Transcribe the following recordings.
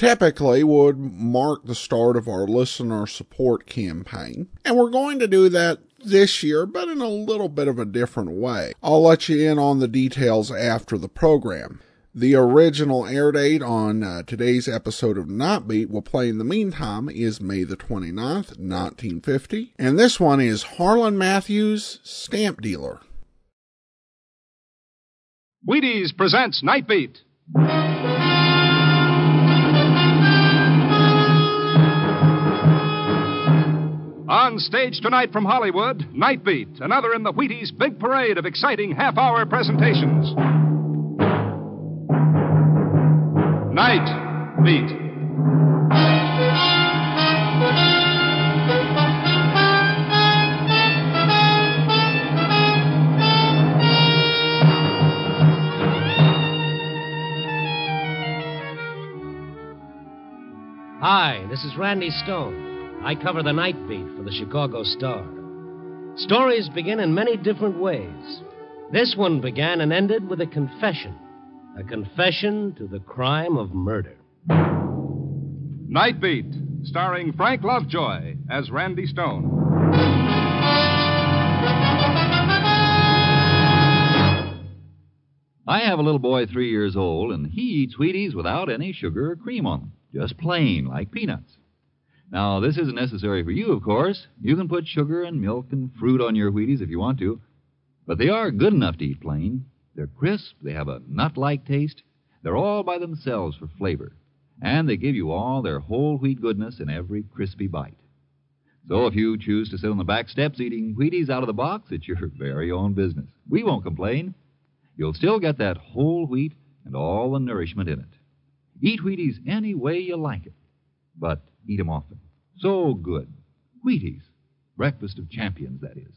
typically would mark the start of our listener support campaign, and we're going to do that this year, but in a little bit of a different way. I'll let you in on the details after the program. The original air date on uh, today's episode of Nightbeat will play in the meantime is May the 29th, 1950, and this one is Harlan Matthews, Stamp Dealer. Wheaties presents Nightbeat. On stage tonight from Hollywood, Nightbeat, another in the Wheaties big parade of exciting half hour presentations. Night Beat. Hi, this is Randy Stone. I cover the night beat for the Chicago Star. Stories begin in many different ways. This one began and ended with a confession a confession to the crime of murder. Nightbeat, starring Frank Lovejoy as Randy Stone. I have a little boy three years old, and he eats Wheaties without any sugar or cream on them, just plain, like peanuts. Now, this isn't necessary for you, of course. You can put sugar and milk and fruit on your Wheaties if you want to, but they are good enough to eat plain. They're crisp, they have a nut like taste, they're all by themselves for flavor, and they give you all their whole wheat goodness in every crispy bite. So if you choose to sit on the back steps eating Wheaties out of the box, it's your very own business. We won't complain. You'll still get that whole wheat and all the nourishment in it. Eat Wheaties any way you like it, but eat 'em often. So good. Wheaties. Breakfast of champions, that is.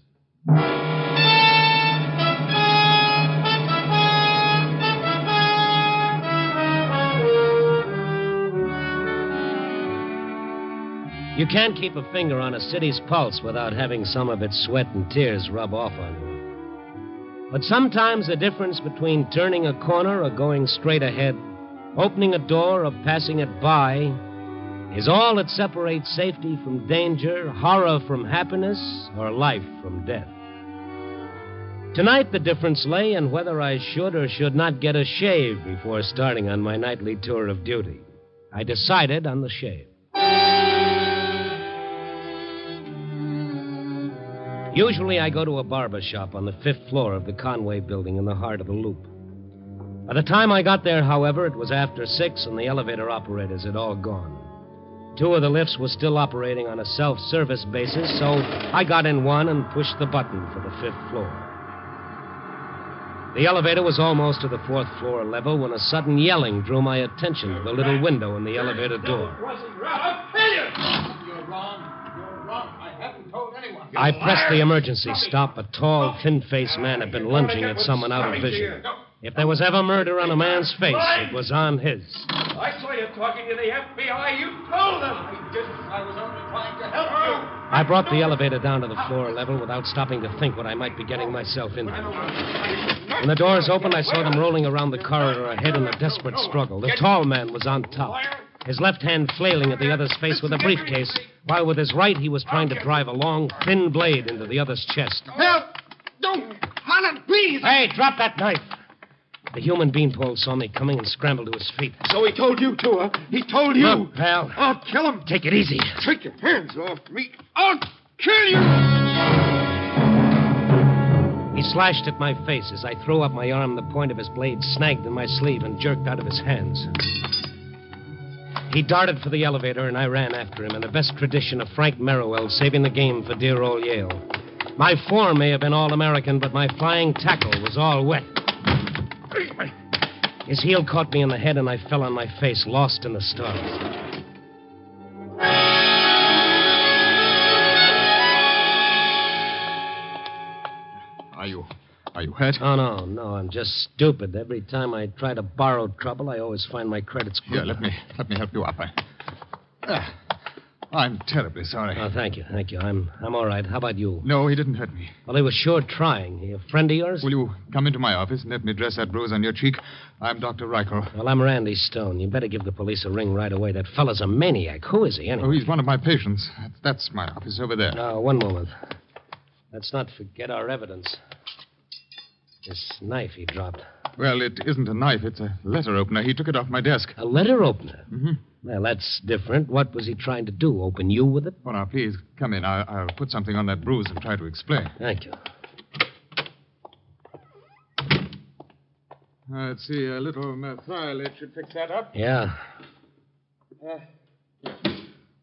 You can't keep a finger on a city's pulse without having some of its sweat and tears rub off on you. But sometimes the difference between turning a corner or going straight ahead, opening a door or passing it by, is all that separates safety from danger, horror from happiness, or life from death. Tonight, the difference lay in whether I should or should not get a shave before starting on my nightly tour of duty. I decided on the shave. Usually, I go to a barber shop on the fifth floor of the Conway building in the heart of the loop. By the time I got there, however, it was after six and the elevator operators had all gone. Two of the lifts were still operating on a self service basis, so I got in one and pushed the button for the fifth floor. The elevator was almost to the fourth floor level when a sudden yelling drew my attention to the little window in the elevator door. I pressed the emergency stop. A tall, thin faced man had been lunging at someone out of vision. If there was ever murder on a man's face, it was on his. I saw you talking to the FBI. You told them. I didn't. I was only trying to help you. I brought the elevator down to the floor level without stopping to think what I might be getting myself into. When the doors opened, I saw them rolling around the corridor ahead in a desperate struggle. The tall man was on top, his left hand flailing at the other's face with a briefcase, while with his right he was trying to drive a long, thin blade into the other's chest. Help! Don't! Harlan, please! Hey, drop that knife! The human beanpole saw me coming and scrambled to his feet. So he told you, too, huh? He told you. Look, pal. I'll kill him. Take it easy. Take your hands off me. I'll kill you. He slashed at my face as I threw up my arm. The point of his blade snagged in my sleeve and jerked out of his hands. He darted for the elevator, and I ran after him in the best tradition of Frank Merriwell saving the game for dear old Yale. My form may have been all American, but my flying tackle was all wet. His heel caught me in the head, and I fell on my face, lost in the stars. Are you are you hurt? Oh no, no, I'm just stupid. Every time I try to borrow trouble, I always find my credits. Yeah, let me let me help you up. I... Uh, I'm terribly sorry. Oh, thank you, thank you. I'm I'm all right. How about you? no, he didn't hurt me. Well, he was sure trying. He a friend of yours? Will you come into my office and let me dress that bruise on your cheek? I'm Dr. Reichel. Well, I'm Randy Stone. You better give the police a ring right away. That fellow's a maniac. Who is he, anyway? Oh, he's one of my patients. That's my office over there. Now, one moment. Let's not forget our evidence. This knife he dropped. Well, it isn't a knife. It's a letter opener. He took it off my desk. A letter opener. Mm-hmm. Well, that's different. What was he trying to do? Open you with it? Oh, now, please, come in. I, I'll put something on that bruise and try to explain. Thank you. Uh, let's see, a little Merthiolate should fix that up. Yeah.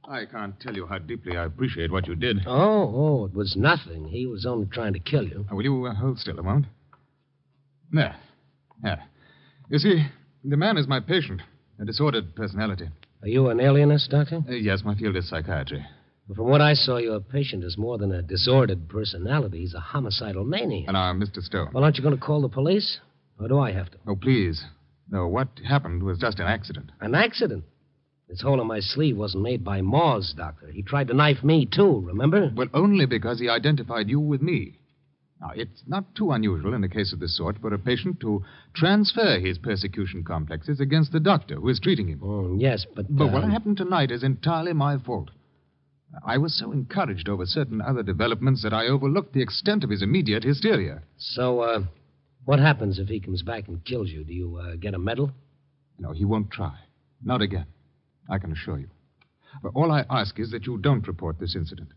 I can't tell you how deeply I appreciate what you did. Oh, oh, it was nothing. He was only trying to kill you. Uh, will you uh, hold still a moment? There. There. You see, the man is my patient, a disordered personality. Are you an alienist, Doctor? Uh, yes, my field is psychiatry. From what I saw, your patient is more than a disordered personality. He's a homicidal maniac. And I'm Mr. Stone. Well, aren't you going to call the police? Or do I have to? Oh, please. No, what happened was just an accident. An accident. This hole in my sleeve wasn't made by Moz, Doctor. He tried to knife me, too, remember? Well, only because he identified you with me. Now, it's not too unusual in a case of this sort for a patient to transfer his persecution complexes against the doctor who is treating him. Oh, yes, but. But what uh, happened tonight is entirely my fault. I was so encouraged over certain other developments that I overlooked the extent of his immediate hysteria. So, uh, what happens if he comes back and kills you? Do you uh, get a medal? No, he won't try. Not again. I can assure you. But all I ask is that you don't report this incident.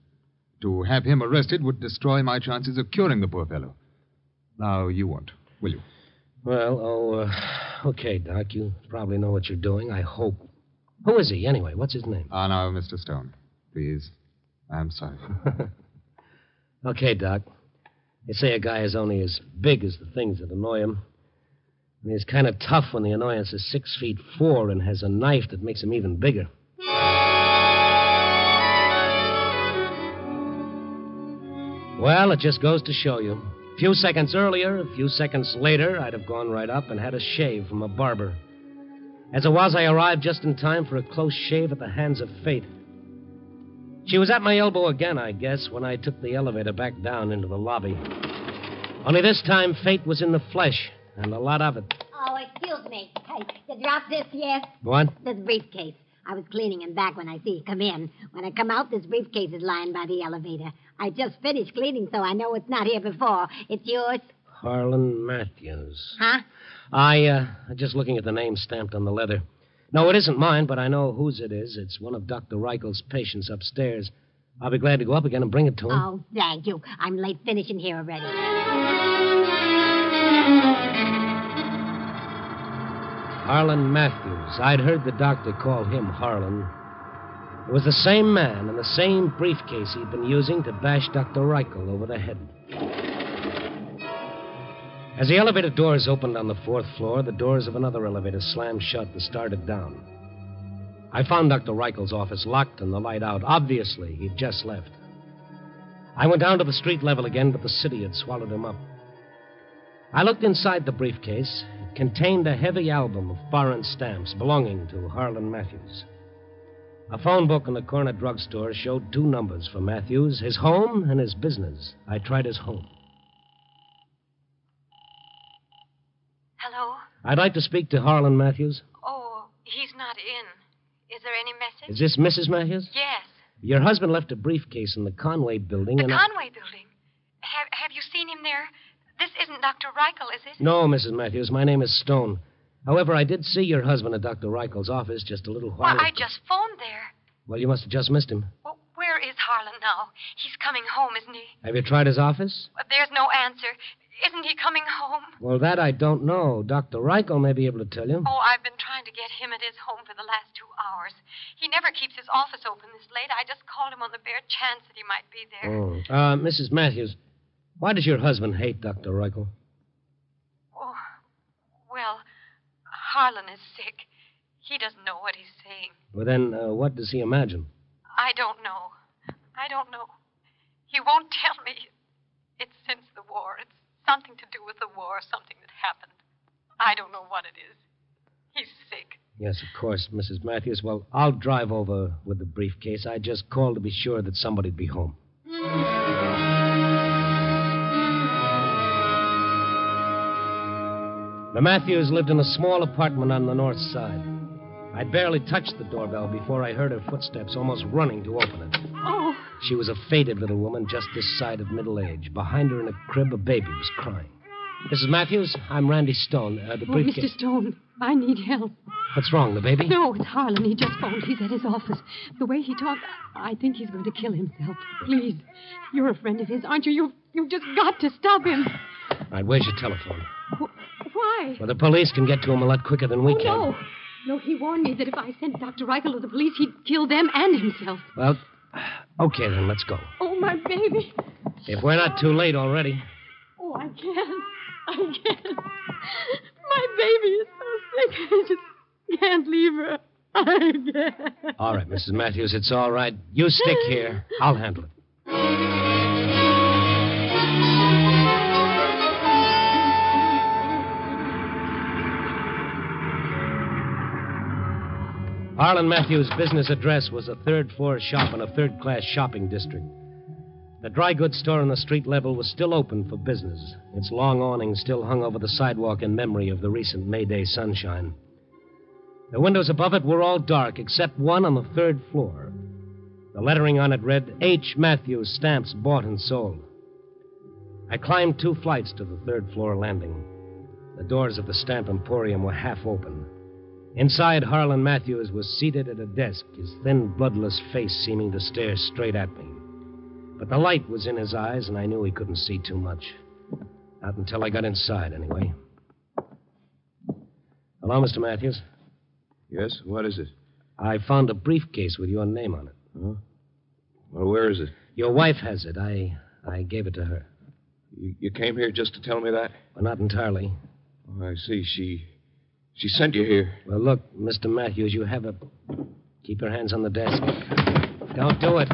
To have him arrested would destroy my chances of curing the poor fellow. Now, you won't, will you? Well, oh, uh, okay, Doc. You probably know what you're doing. I hope. Who is he, anyway? What's his name? Ah, now, Mr. Stone, please. I'm sorry. Okay, Doc. They say a guy is only as big as the things that annoy him. And he's kind of tough when the annoyance is six feet four and has a knife that makes him even bigger. Well, it just goes to show you. A few seconds earlier, a few seconds later, I'd have gone right up and had a shave from a barber. As it was, I arrived just in time for a close shave at the hands of fate. She was at my elbow again, I guess, when I took the elevator back down into the lobby. Only this time, fate was in the flesh, and a lot of it. Oh, excuse me. Hey, you dropped this yet? What? This briefcase. I was cleaning him back when I see you come in. When I come out, this briefcase is lying by the elevator. I just finished cleaning, so I know it's not here before. It's yours? Harlan Matthews. Huh? I, uh, just looking at the name stamped on the leather. No, it isn't mine, but I know whose it is. It's one of Dr. Reichel's patients upstairs. I'll be glad to go up again and bring it to him. Oh, thank you. I'm late finishing here already. Harlan Matthews. I'd heard the doctor call him Harlan. It was the same man and the same briefcase he'd been using to bash Dr. Reichel over the head. As the elevator doors opened on the fourth floor, the doors of another elevator slammed shut and started down. I found Dr. Reichel's office locked and the light out. Obviously, he'd just left. I went down to the street level again, but the city had swallowed him up. I looked inside the briefcase. It contained a heavy album of foreign stamps belonging to Harlan Matthews. A phone book in the corner drugstore showed two numbers for Matthews his home and his business. I tried his home. Hello? I'd like to speak to Harlan Matthews. Oh, he's not in. Is there any message? Is this Mrs. Matthews? Yes. Your husband left a briefcase in the Conway building The and I- Conway building. Have, have you seen him there? This isn't Dr. Reichel, is it? No, Mrs. Matthews. My name is Stone. However, I did see your husband at Dr. Reichel's office just a little while Why, I ago. just phoned there. Well, you must have just missed him. Well, where is Harlan now? He's coming home, isn't he? Have you tried his office? But there's no answer. Isn't he coming home? Well, that I don't know. Dr. Reichel may be able to tell you. Oh, I've been trying to get him at his home for the last two hours. He never keeps his office open this late. I just called him on the bare chance that he might be there. Oh. Uh, Mrs. Matthews, why does your husband hate Dr. Reichel? Oh, well, Harlan is sick. He doesn't know what he's saying. Well, then, uh, what does he imagine? I don't know. I don't know. He won't tell me. It's since the war. It's Something to do with the war, something that happened. I don't know what it is. He's sick. Yes, of course, Mrs. Matthews. Well, I'll drive over with the briefcase. I just called to be sure that somebody'd be home. The Matthews lived in a small apartment on the north side. I'd barely touched the doorbell before I heard her footsteps, almost running to open it. Oh, She was a faded little woman just this side of middle age. Behind her in a crib, a baby was crying. Mrs. Matthews, I'm Randy Stone. Uh, the Oh, briefcase. Mr. Stone, I need help. What's wrong, the baby? No, it's Harlan. He just phoned. He's at his office. The way he talked, I think he's going to kill himself. Please, you're a friend of his, aren't you? You, you've just got to stop him. All right, where's your telephone? Wh- Why? Well, the police can get to him a lot quicker than we oh, can. no. No, he warned me that if I sent Dr. Reichel to the police, he'd kill them and himself. Well, okay then, let's go. Oh, my baby. If we're not too late already. Oh, I can't. I can't. My baby is so sick. I just can't leave her. I can't. All right, Mrs. Matthews, it's all right. You stick here. I'll handle it. Harlan Matthews' business address was a third floor shop in a third class shopping district. The dry goods store on the street level was still open for business. Its long awning still hung over the sidewalk in memory of the recent May Day sunshine. The windows above it were all dark except one on the third floor. The lettering on it read H. Matthews, stamps bought and sold. I climbed two flights to the third floor landing. The doors of the stamp emporium were half open. Inside, Harlan Matthews was seated at a desk, his thin, bloodless face seeming to stare straight at me. But the light was in his eyes, and I knew he couldn't see too much. Not until I got inside, anyway. Hello, Mr. Matthews. Yes? What is it? I found a briefcase with your name on it. Huh? Well, where is it? Your wife has it. I I gave it to her. You, you came here just to tell me that? Well, not entirely. Oh, I see. She. She sent you here. Well, look, Mr. Matthews, you have a. Keep your hands on the desk. Don't do it.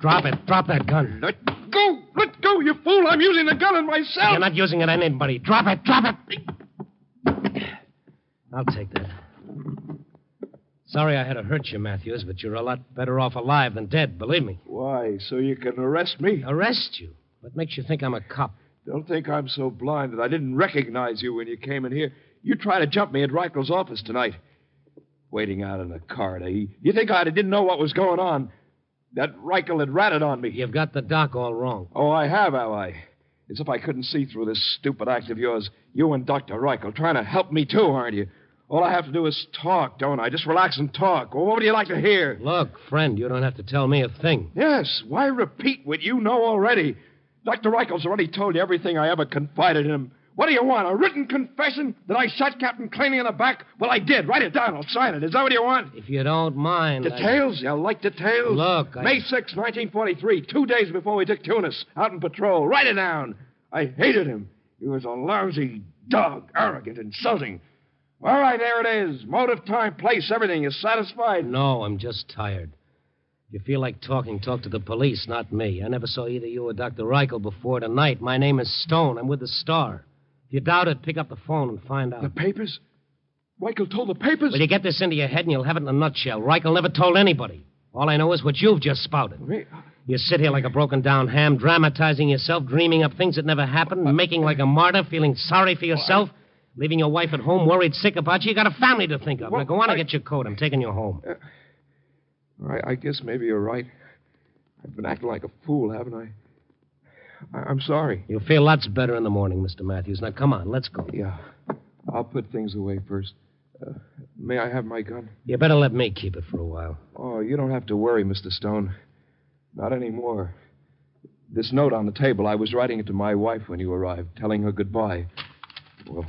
Drop it. Drop that gun. Let go! Let go, you fool! I'm using the gun on myself! You're not using it on anybody. Drop it. Drop it. I'll take that. Sorry I had to hurt you, Matthews, but you're a lot better off alive than dead, believe me. Why? So you can arrest me? Arrest you? What makes you think I'm a cop? Don't think I'm so blind that I didn't recognize you when you came in here. You tried to jump me at Reichel's office tonight. Waiting out in the corridor. You you think I didn't know what was going on? That Reichel had ratted on me. You've got the doc all wrong. Oh, I have, have I? As if I couldn't see through this stupid act of yours. You and Dr. Reichel trying to help me, too, aren't you? All I have to do is talk, don't I? Just relax and talk. Well, what would you like to hear? Look, friend, you don't have to tell me a thing. Yes, why repeat what you know already? Dr. Reichel's already told you everything I ever confided in him. What do you want? A written confession that I shot Captain Claney in the back? Well, I did. Write it down. I'll sign it. Is that what you want? If you don't mind. I- Details? You like details? Look, I- May 6, 1943, two days before we took Tunis, out in patrol. Write it down. I hated him. He was a lousy dog, arrogant, insulting. All right, there it is. Motive, time, place, everything. You satisfied? No, I'm just tired. If you feel like talking, talk to the police, not me. I never saw either you or Dr. Reichel before tonight. My name is Stone. I'm with the Star. If you doubt it, pick up the phone and find out. The papers? Reichel told the papers? Well, you get this into your head and you'll have it in a nutshell? Reichel never told anybody. All I know is what you've just spouted. Me- You sit here like a broken down ham, dramatizing yourself, dreaming up things that never happened, making like a martyr, feeling sorry for yourself, leaving your wife at home worried sick about you. You got a family to think of. Now go on and get your coat. I'm taking you home. Uh, I, I guess maybe you're right. I've been acting like a fool, haven't I? I I'm sorry. You'll feel lots better in the morning, Mr. Matthews. Now come on, let's go. Yeah. I'll put things away first. Uh, may I have my gun? You better let me keep it for a while. Oh, you don't have to worry, Mr. Stone. Not anymore. This note on the table, I was writing it to my wife when you arrived, telling her goodbye. Well,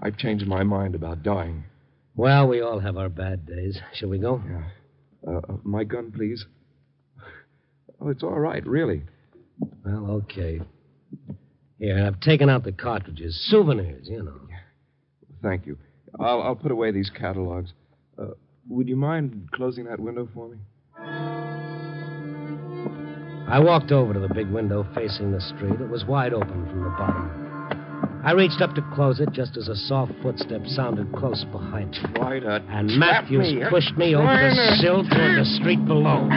I've changed my mind about dying. Well, we all have our bad days. Shall we go? Yeah. Uh, uh, my gun, please. Oh, it's all right, really. Well, okay. Here, I've taken out the cartridges. Souvenirs, you know. Thank you. I'll, I'll put away these catalogs. Uh, would you mind closing that window for me? I walked over to the big window facing the street. It was wide open from the bottom. I reached up to close it just as a soft footstep sounded close behind me. Try to And Matthews me. pushed me over the sill toward the street below.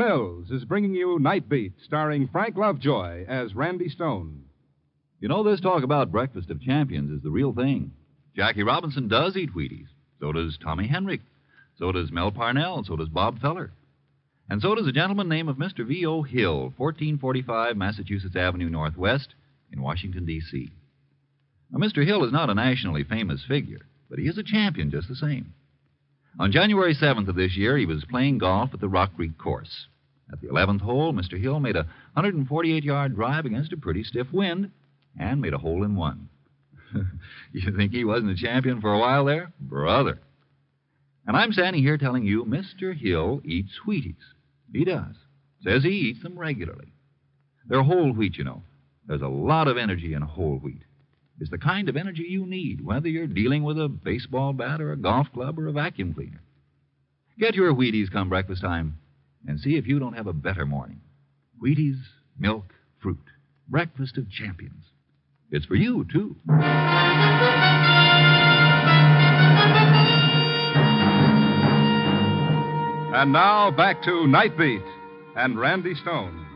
Mills is bringing you Night Beat, starring Frank Lovejoy as Randy Stone. You know, this talk about breakfast of champions is the real thing. Jackie Robinson does eat Wheaties. So does Tommy Henrich. So does Mel Parnell. So does Bob Feller. And so does a gentleman named Mr. V.O. Hill, 1445 Massachusetts Avenue Northwest in Washington, D.C. Now, Mr. Hill is not a nationally famous figure, but he is a champion just the same. On January 7th of this year, he was playing golf at the Rock Creek course. At the 11th hole, Mr. Hill made a 148 yard drive against a pretty stiff wind and made a hole in one. you think he wasn't a champion for a while there? Brother. And I'm standing here telling you Mr. Hill eats Wheaties. He does. Says he eats them regularly. They're whole wheat, you know. There's a lot of energy in whole wheat. It's the kind of energy you need, whether you're dealing with a baseball bat or a golf club or a vacuum cleaner. Get your Wheaties come breakfast time and see if you don't have a better morning. Wheaties, milk, fruit. Breakfast of champions. It's for you, too. And now back to Nightbeat and Randy Stone.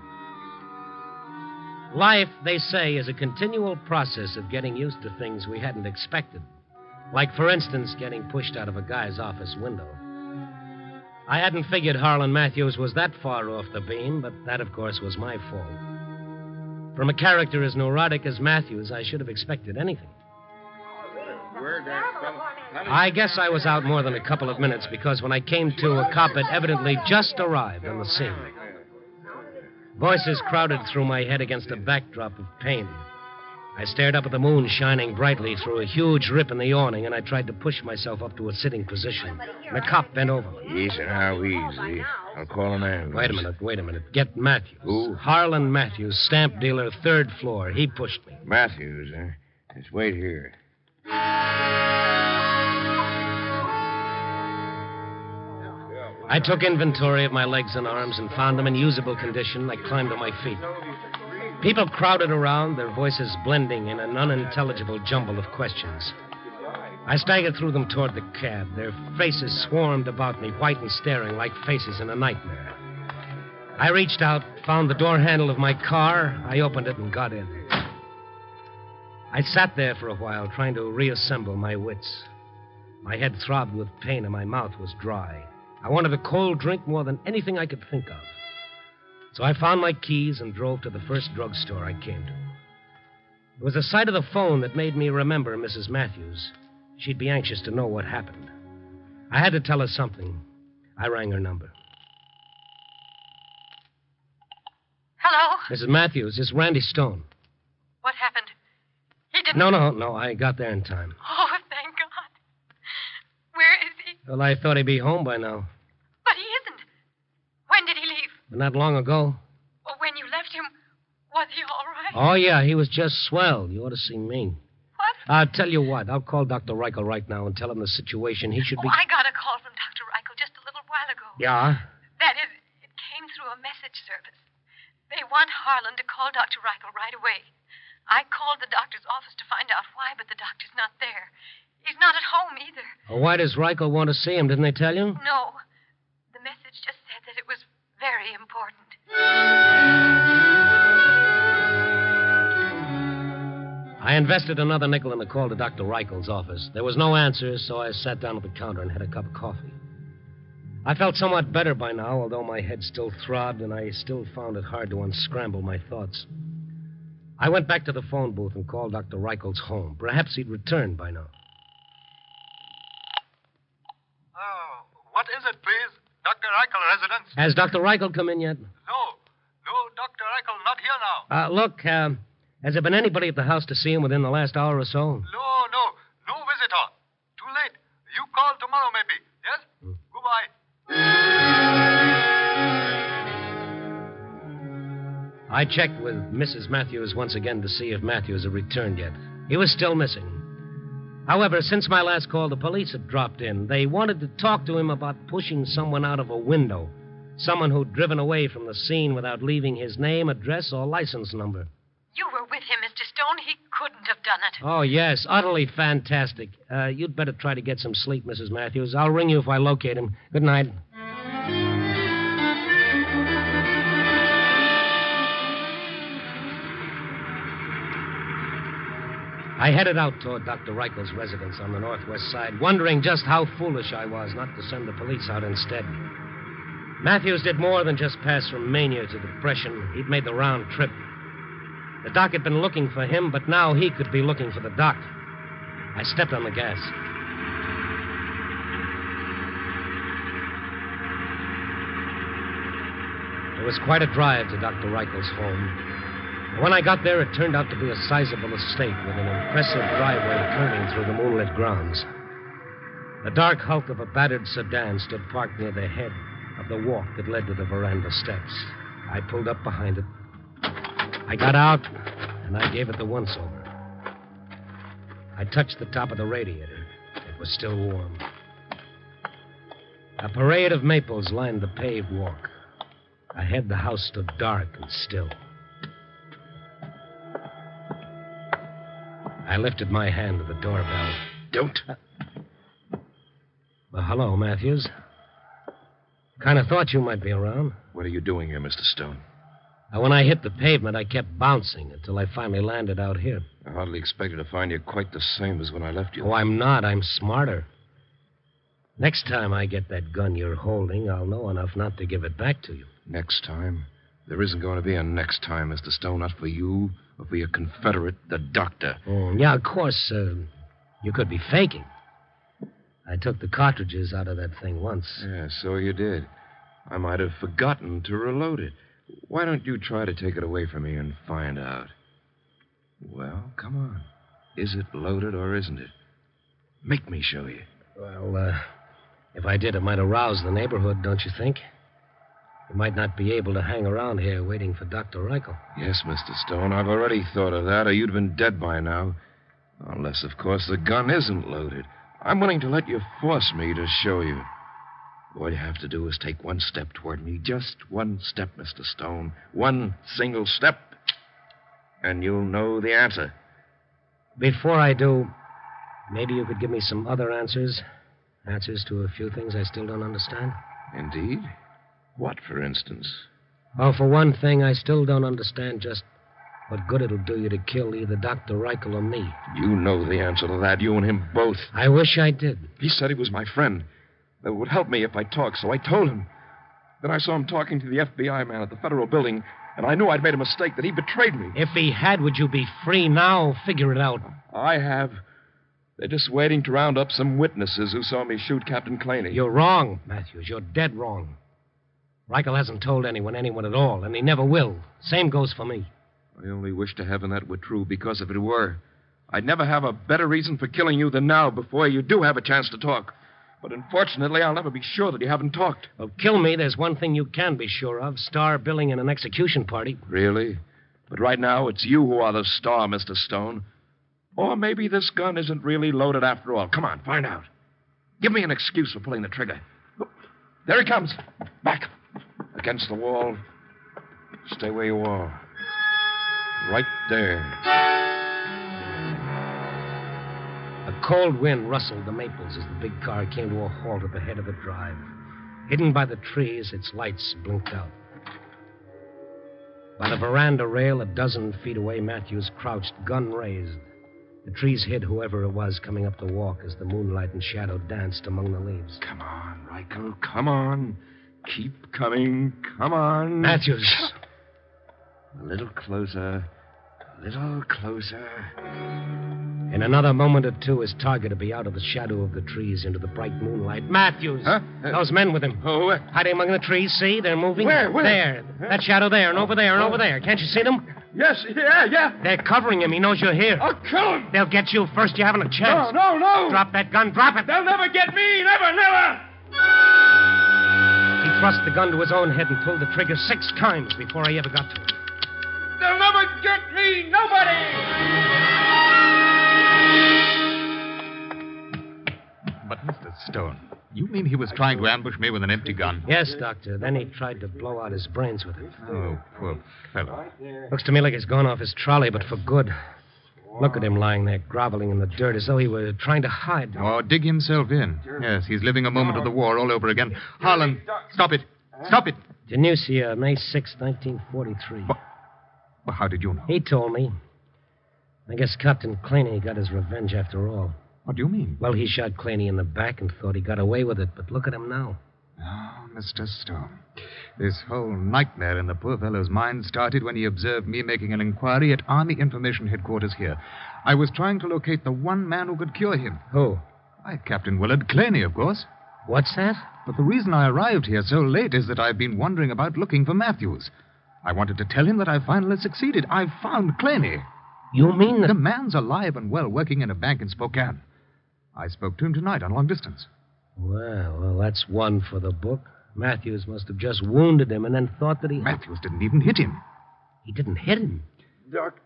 Life, they say, is a continual process of getting used to things we hadn't expected. Like, for instance, getting pushed out of a guy's office window. I hadn't figured Harlan Matthews was that far off the beam, but that, of course, was my fault. From a character as neurotic as Matthews, I should have expected anything. I guess I was out more than a couple of minutes because when I came to, a cop had evidently just arrived on the scene. Voices crowded through my head against a backdrop of pain. I stared up at the moon shining brightly through a huge rip in the awning, and I tried to push myself up to a sitting position. The cop bent over me. Easy now, easy. I'll call an ambulance. Wait a minute, wait a minute. Get Matthews. Who? Harlan Matthews, stamp dealer, third floor. He pushed me. Matthews, eh? Just wait here. I took inventory of my legs and arms and found them in usable condition. I climbed to my feet. People crowded around, their voices blending in an unintelligible jumble of questions. I staggered through them toward the cab. Their faces swarmed about me, white and staring like faces in a nightmare. I reached out, found the door handle of my car. I opened it and got in. I sat there for a while, trying to reassemble my wits. My head throbbed with pain and my mouth was dry. I wanted a cold drink more than anything I could think of. So I found my keys and drove to the first drugstore I came to. It was the sight of the phone that made me remember Mrs. Matthews. She'd be anxious to know what happened. I had to tell her something. I rang her number. Hello? Mrs. Matthews, it's Randy Stone. What happened? He didn't. No, no, no, I got there in time. Oh, thank God. Where is he? Well, I thought he'd be home by now. But he isn't. When did he leave? But not long ago. Or when you left him, was he all right? Oh, yeah, he was just swell. You ought to see me. What? I'll tell you what. I'll call Dr. Reichel right now and tell him the situation. He should Oh, be. I got a call from Dr. Reichel just a little while ago. Yeah? That is, it came through a message service. They want Harlan to call Dr. Reichel right away. I called the doctor's office to find out why, but the doctor's not there. He's not at home either. Well, why does Reichel want to see him? Didn't they tell you? No. The message just said that it was very important. I invested another nickel in the call to Dr. Reichel's office. There was no answer, so I sat down at the counter and had a cup of coffee. I felt somewhat better by now, although my head still throbbed and I still found it hard to unscramble my thoughts. I went back to the phone booth and called Dr. Reichel's home. Perhaps he'd returned by now. Oh, what is it, please? Dr. Reichel residence? Has Dr. Reichel come in yet? No. No, Dr. Reichel not here now. Uh, look, uh, has there been anybody at the house to see him within the last hour or so? No, no. No visitor. Too late. You call tomorrow, maybe. Yes? Goodbye. I checked with Mrs. Matthews once again to see if Matthews had returned yet. He was still missing. However, since my last call, the police had dropped in. They wanted to talk to him about pushing someone out of a window. Someone who'd driven away from the scene without leaving his name, address, or license number. You were with him, Mr. Stone. He couldn't have done it. Oh, yes, utterly fantastic. Uh, you'd better try to get some sleep, Mrs. Matthews. I'll ring you if I locate him. Good night. I headed out toward Dr. Reichel's residence on the northwest side, wondering just how foolish I was not to send the police out instead. Matthews did more than just pass from mania to depression. He'd made the round trip. The doc had been looking for him, but now he could be looking for the doc. I stepped on the gas. It was quite a drive to Dr. Reichel's home. When I got there, it turned out to be a sizable estate with an impressive driveway curving through the moonlit grounds. The dark hulk of a battered sedan stood parked near the head of the walk that led to the veranda steps. I pulled up behind it. I got out, and I gave it the once over. I touched the top of the radiator. It was still warm. A parade of maples lined the paved walk. Ahead, the house stood dark and still. I lifted my hand to the doorbell. Don't. Well, hello, Matthews. Kind of thought you might be around. What are you doing here, Mr. Stone? Uh, when I hit the pavement, I kept bouncing until I finally landed out here. I hardly expected to find you quite the same as when I left you. Oh, I'm not. I'm smarter. Next time I get that gun you're holding, I'll know enough not to give it back to you. Next time? There isn't going to be a next time, Mr. Stone. Not for you or for your Confederate, the doctor. Oh, yeah, of course. Uh, you could be faking. I took the cartridges out of that thing once. Yeah, so you did. I might have forgotten to reload it. Why don't you try to take it away from me and find out? Well, come on. Is it loaded or isn't it? Make me show you. Well, uh, if I did, it might arouse the neighborhood, don't you think? You might not be able to hang around here waiting for Dr. Reichel. Yes, Mr. Stone, I've already thought of that, or you'd have been dead by now. Unless, of course, the gun isn't loaded. I'm willing to let you force me to show you. All you have to do is take one step toward me. Just one step, Mr. Stone. One single step. And you'll know the answer. Before I do, maybe you could give me some other answers. Answers to a few things I still don't understand. Indeed? What, for instance? Well, for one thing, I still don't understand just what good it'll do you to kill either Dr. Reichel or me. You know the answer to that, you and him both. I wish I did. He said he was my friend. That would help me if I talked, so I told him. Then I saw him talking to the FBI man at the federal building, and I knew I'd made a mistake, that he betrayed me. If he had, would you be free now? Figure it out. I have. They're just waiting to round up some witnesses who saw me shoot Captain Claney. You're wrong, Matthews. You're dead wrong. Reichel hasn't told anyone, anyone at all, and he never will. Same goes for me. I only wish to heaven that were true, because if it were, I'd never have a better reason for killing you than now before you do have a chance to talk. But unfortunately, I'll never be sure that you haven't talked. Well, kill me, there's one thing you can be sure of star billing in an execution party. Really? But right now, it's you who are the star, Mr. Stone. Or maybe this gun isn't really loaded after all. Come on, find out. Give me an excuse for pulling the trigger. There he comes. Back. Against the wall. Stay where you are. Right there. A cold wind rustled the maples as the big car came to a halt at the head of the drive. Hidden by the trees, its lights blinked out. By the veranda rail, a dozen feet away, Matthews crouched, gun raised. The trees hid whoever it was coming up the walk as the moonlight and shadow danced among the leaves. Come on, Reichel. Come on. Keep coming. Come on. Matthews. A little closer. A little closer. In another moment or two, his target would be out of the shadow of the trees into the bright moonlight. Matthews! Huh? Those men with him. Oh, uh, Hiding among the trees, see? They're moving. Where? Where? There. That shadow there, and over there, and over there. Can't you see them? yes, yeah, yeah. They're covering him. He knows you're here. I'll kill him. They'll get you first. You haven't a chance. No, no, no. Drop that gun. Drop it. They'll never get me. Never, never. He thrust the gun to his own head and pulled the trigger six times before I ever got to him. They'll never get me. Nobody. But, Mr. Stone. You mean he was trying to ambush me with an empty gun? Yes, Doctor. Then he tried to blow out his brains with it. Oh, poor fellow. Looks to me like he's gone off his trolley, but for good. Look at him lying there, groveling in the dirt as though he were trying to hide. Or oh, dig himself in. Yes, he's living a moment of the war all over again. Harlan, stop it. Stop it. Tunisia, uh, May 6, 1943. Well, how did you know? He told me. I guess Captain Claney got his revenge after all. What do you mean? Well, he shot Claney in the back and thought he got away with it, but look at him now. Ah, oh, Mr. Stone. This whole nightmare in the poor fellow's mind started when he observed me making an inquiry at Army Information Headquarters here. I was trying to locate the one man who could cure him. Who? Why, Captain Willard Claney, of course. What's that? But the reason I arrived here so late is that I've been wandering about looking for Matthews. I wanted to tell him that I finally succeeded. I've found Claney. You mean that... The man's alive and well, working in a bank in Spokane. I spoke to him tonight on long distance. Well, well, that's one for the book. Matthews must have just wounded him and then thought that he. Matthews didn't even hit him. He didn't hit him. Doc,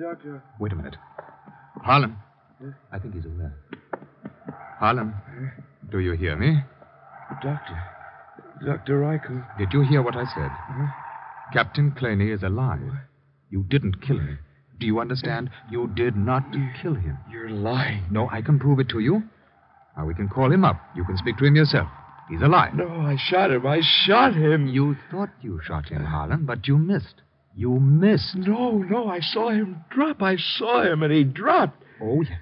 doctor. Wait a minute. Harlan. I think he's aware. Harlan, do you hear me? Doctor. Dr. Reichel. Did you hear what I said? Uh-huh. Captain Claney is alive. You didn't kill him. Do you understand? You did not kill him. You're lying. No, I can prove it to you. Now we can call him up. You can speak to him yourself. He's alive. No, I shot him. I shot him. You thought you shot him, Harlan, but you missed. You missed. No, no, I saw him drop. I saw him, and he dropped. Oh, yes.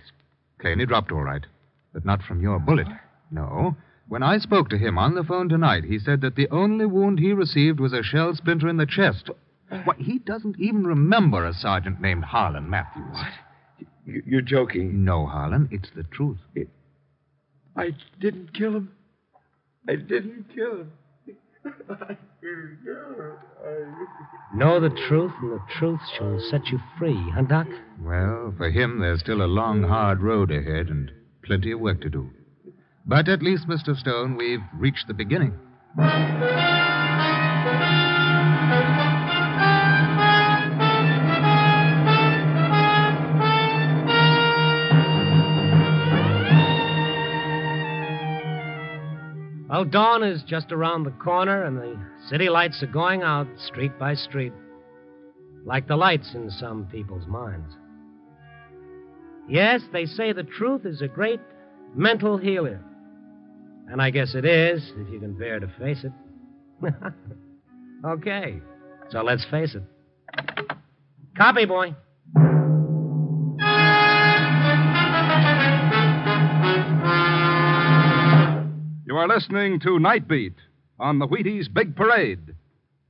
Claney dropped all right, but not from your bullet. No. When I spoke to him on the phone tonight, he said that the only wound he received was a shell splinter in the chest. Why, he doesn't even remember a sergeant named Harlan Matthews. What? You're joking. No, Harlan, it's the truth. It... I didn't kill him. I didn't kill him. I didn't kill him. I know the truth, and the truth shall set you free, huh, Doc? Well, for him, there's still a long, hard road ahead and plenty of work to do. But at least, Mr. Stone, we've reached the beginning. Well, dawn is just around the corner, and the city lights are going out street by street, like the lights in some people's minds. Yes, they say the truth is a great mental healer. And I guess it is, if you can bear to face it. okay, so let's face it. Copy, boy. You are listening to Nightbeat on the Wheaties Big Parade.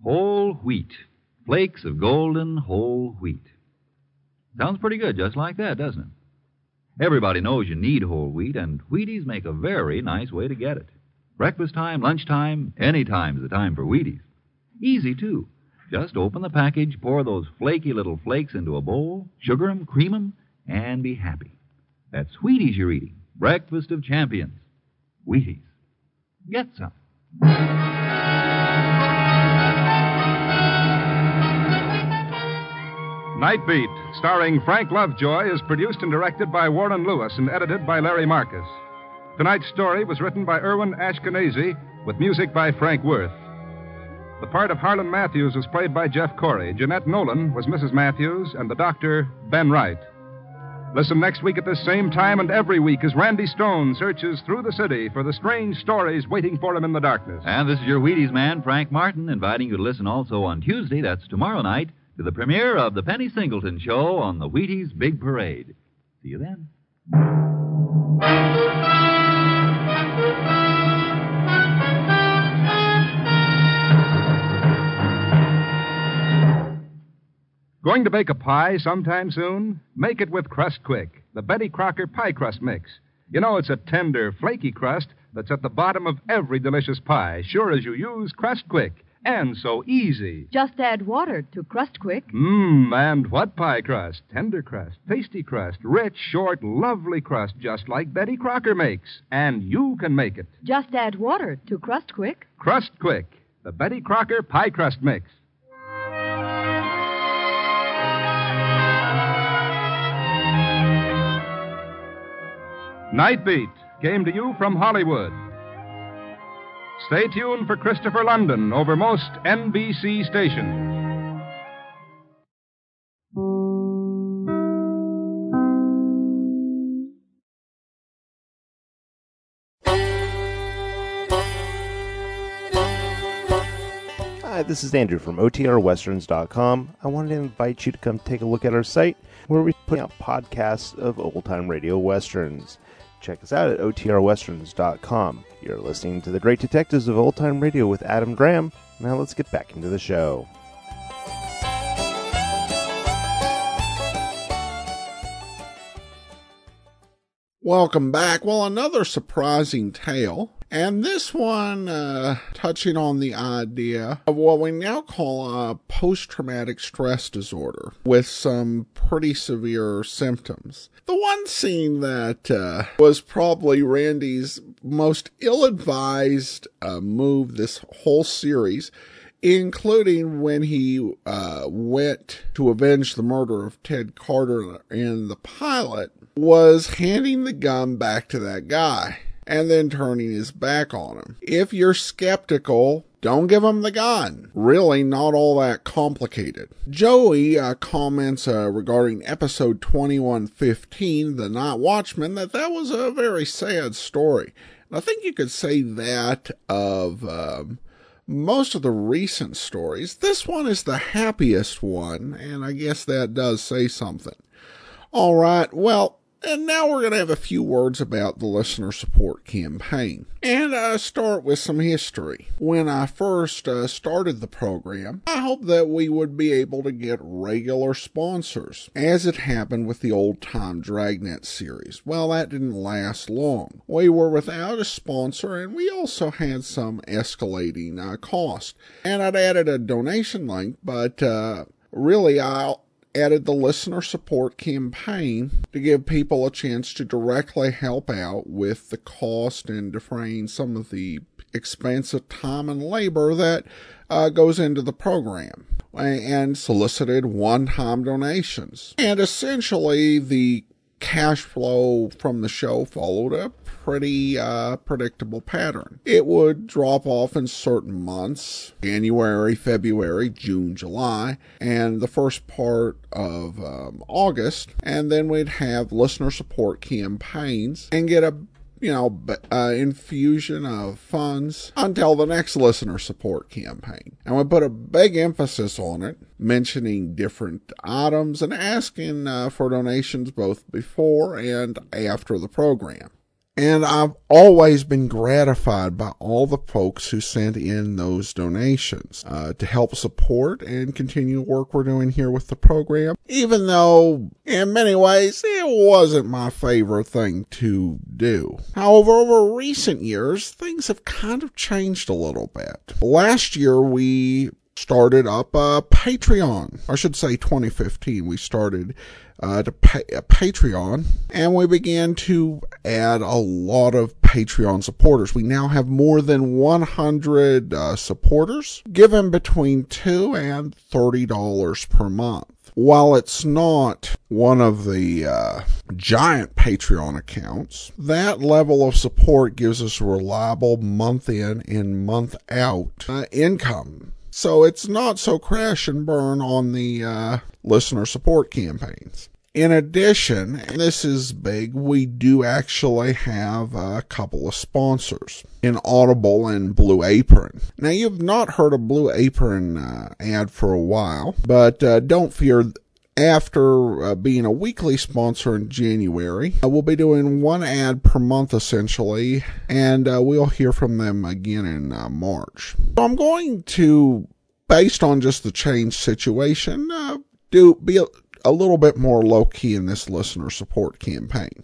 Whole wheat. Flakes of golden whole wheat. Sounds pretty good, just like that, doesn't it? Everybody knows you need whole wheat, and Wheaties make a very nice way to get it. Breakfast time, lunchtime, any time's the time for Wheaties. Easy, too. Just open the package, pour those flaky little flakes into a bowl, sugar 'em, cream 'em, and be happy. That's Wheaties you're eating. Breakfast of champions. Wheaties. Get some. Night Beat, starring Frank Lovejoy, is produced and directed by Warren Lewis and edited by Larry Marcus. Tonight's story was written by Erwin Ashkenazi with music by Frank Worth. The part of Harlan Matthews was played by Jeff Corey. Jeanette Nolan was Mrs. Matthews, and the doctor, Ben Wright. Listen next week at this same time and every week as Randy Stone searches through the city for the strange stories waiting for him in the darkness. And this is your Wheaties man, Frank Martin, inviting you to listen also on Tuesday, that's tomorrow night, to the premiere of the Penny Singleton Show on the Wheaties Big Parade. See you then. Going to bake a pie sometime soon? Make it with Crust Quick, the Betty Crocker pie crust mix. You know it's a tender, flaky crust that's at the bottom of every delicious pie, sure as you use Crust Quick. And so easy. Just add water to Crust Quick. Mmm, and what pie crust? Tender crust, tasty crust, rich, short, lovely crust, just like Betty Crocker makes. And you can make it. Just add water to Crust Quick. Crust Quick, the Betty Crocker pie crust mix. Night Beat, came to you from Hollywood. Stay tuned for Christopher London over most NBC stations. Hi, this is Andrew from OTRWesterns.com. I wanted to invite you to come take a look at our site where we put out podcasts of old time radio westerns. Check us out at OTRWesterns.com. You're listening to The Great Detectives of Old Time Radio with Adam Graham. Now let's get back into the show. Welcome back. Well, another surprising tale. And this one, uh, touching on the idea of what we now call a post traumatic stress disorder with some pretty severe symptoms. The one scene that uh, was probably Randy's most ill advised uh, move this whole series including when he uh, went to avenge the murder of Ted Carter in the pilot, was handing the gun back to that guy and then turning his back on him. If you're skeptical, don't give him the gun. Really, not all that complicated. Joey uh, comments uh, regarding episode 2115, The Night Watchman, that that was a very sad story. I think you could say that of um, most of the recent stories. This one is the happiest one, and I guess that does say something. All right, well, and now we're going to have a few words about the listener support campaign. And I start with some history. When I first uh, started the program, I hoped that we would be able to get regular sponsors, as it happened with the old time Dragnet series. Well, that didn't last long. We were without a sponsor, and we also had some escalating uh, cost. And I'd added a donation link, but uh, really, I added the listener support campaign to give people a chance to directly help out with the cost and defraying some of the expensive time and labor that uh, goes into the program and solicited one time donations. And essentially, the cash flow from the show followed a pretty uh, predictable pattern. It would drop off in certain months January, February, June, July, and the first part of um, August. And then we'd have listener support campaigns and get a you know, uh, infusion of funds until the next listener support campaign. And we put a big emphasis on it, mentioning different items and asking uh, for donations both before and after the program. And I've always been gratified by all the folks who sent in those donations uh, to help support and continue the work we're doing here with the program. Even though, in many ways, it wasn't my favorite thing to do. However, over recent years, things have kind of changed a little bit. Last year, we started up a Patreon. I should say 2015. We started uh, to a Patreon, and we began to add a lot of Patreon supporters. We now have more than 100 uh, supporters, given between two and thirty dollars per month. While it's not one of the uh, giant Patreon accounts, that level of support gives us reliable month in and month out uh, income. So it's not so crash and burn on the uh, listener support campaigns. In addition, this is big, we do actually have a couple of sponsors in Audible and Blue Apron. Now, you've not heard a Blue Apron uh, ad for a while, but uh, don't fear. After uh, being a weekly sponsor in January, uh, we'll be doing one ad per month essentially, and uh, we'll hear from them again in uh, March. So I'm going to, based on just the change situation, do be a little bit more low key in this listener support campaign.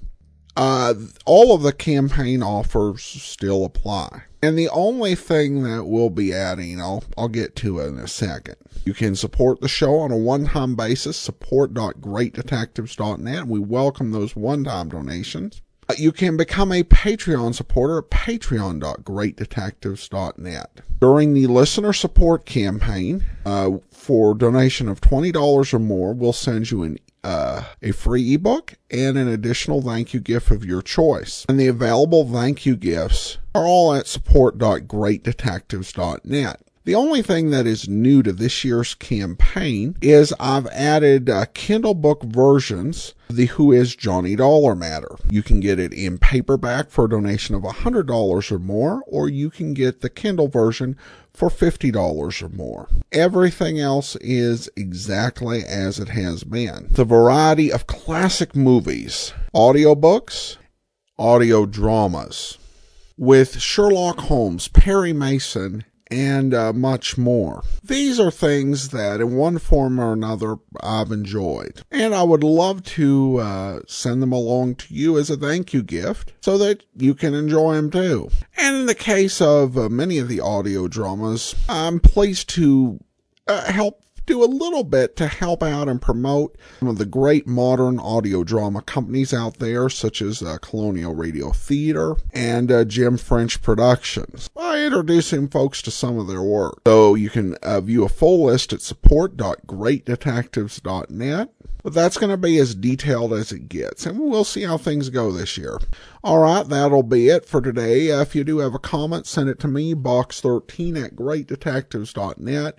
Uh, all of the campaign offers still apply. And the only thing that we'll be adding, I'll, I'll get to in a second. You can support the show on a one-time basis, support.greatdetectives.net. We welcome those one-time donations. You can become a Patreon supporter at patreon.greatdetectives.net. During the listener support campaign, uh, for donation of $20 or more, we'll send you an uh, a free ebook and an additional thank you gift of your choice. And the available thank you gifts are all at support.greatdetectives.net. The only thing that is new to this year's campaign is I've added uh, Kindle book versions of the Who is Johnny Dollar matter. You can get it in paperback for a donation of $100 or more, or you can get the Kindle version for $50 or more. Everything else is exactly as it has been. The variety of classic movies, audiobooks, audio dramas, with Sherlock Holmes, Perry Mason, and uh, much more. These are things that, in one form or another, I've enjoyed. And I would love to uh, send them along to you as a thank you gift so that you can enjoy them too. And in the case of uh, many of the audio dramas, I'm pleased to uh, help do a little bit to help out and promote some of the great modern audio drama companies out there, such as uh, Colonial Radio Theater and uh, Jim French Productions, by introducing folks to some of their work. So you can uh, view a full list at support.greatdetectives.net. But that's going to be as detailed as it gets, and we'll see how things go this year. All right, that'll be it for today. If you do have a comment, send it to me, box13 at greatdetectives.net.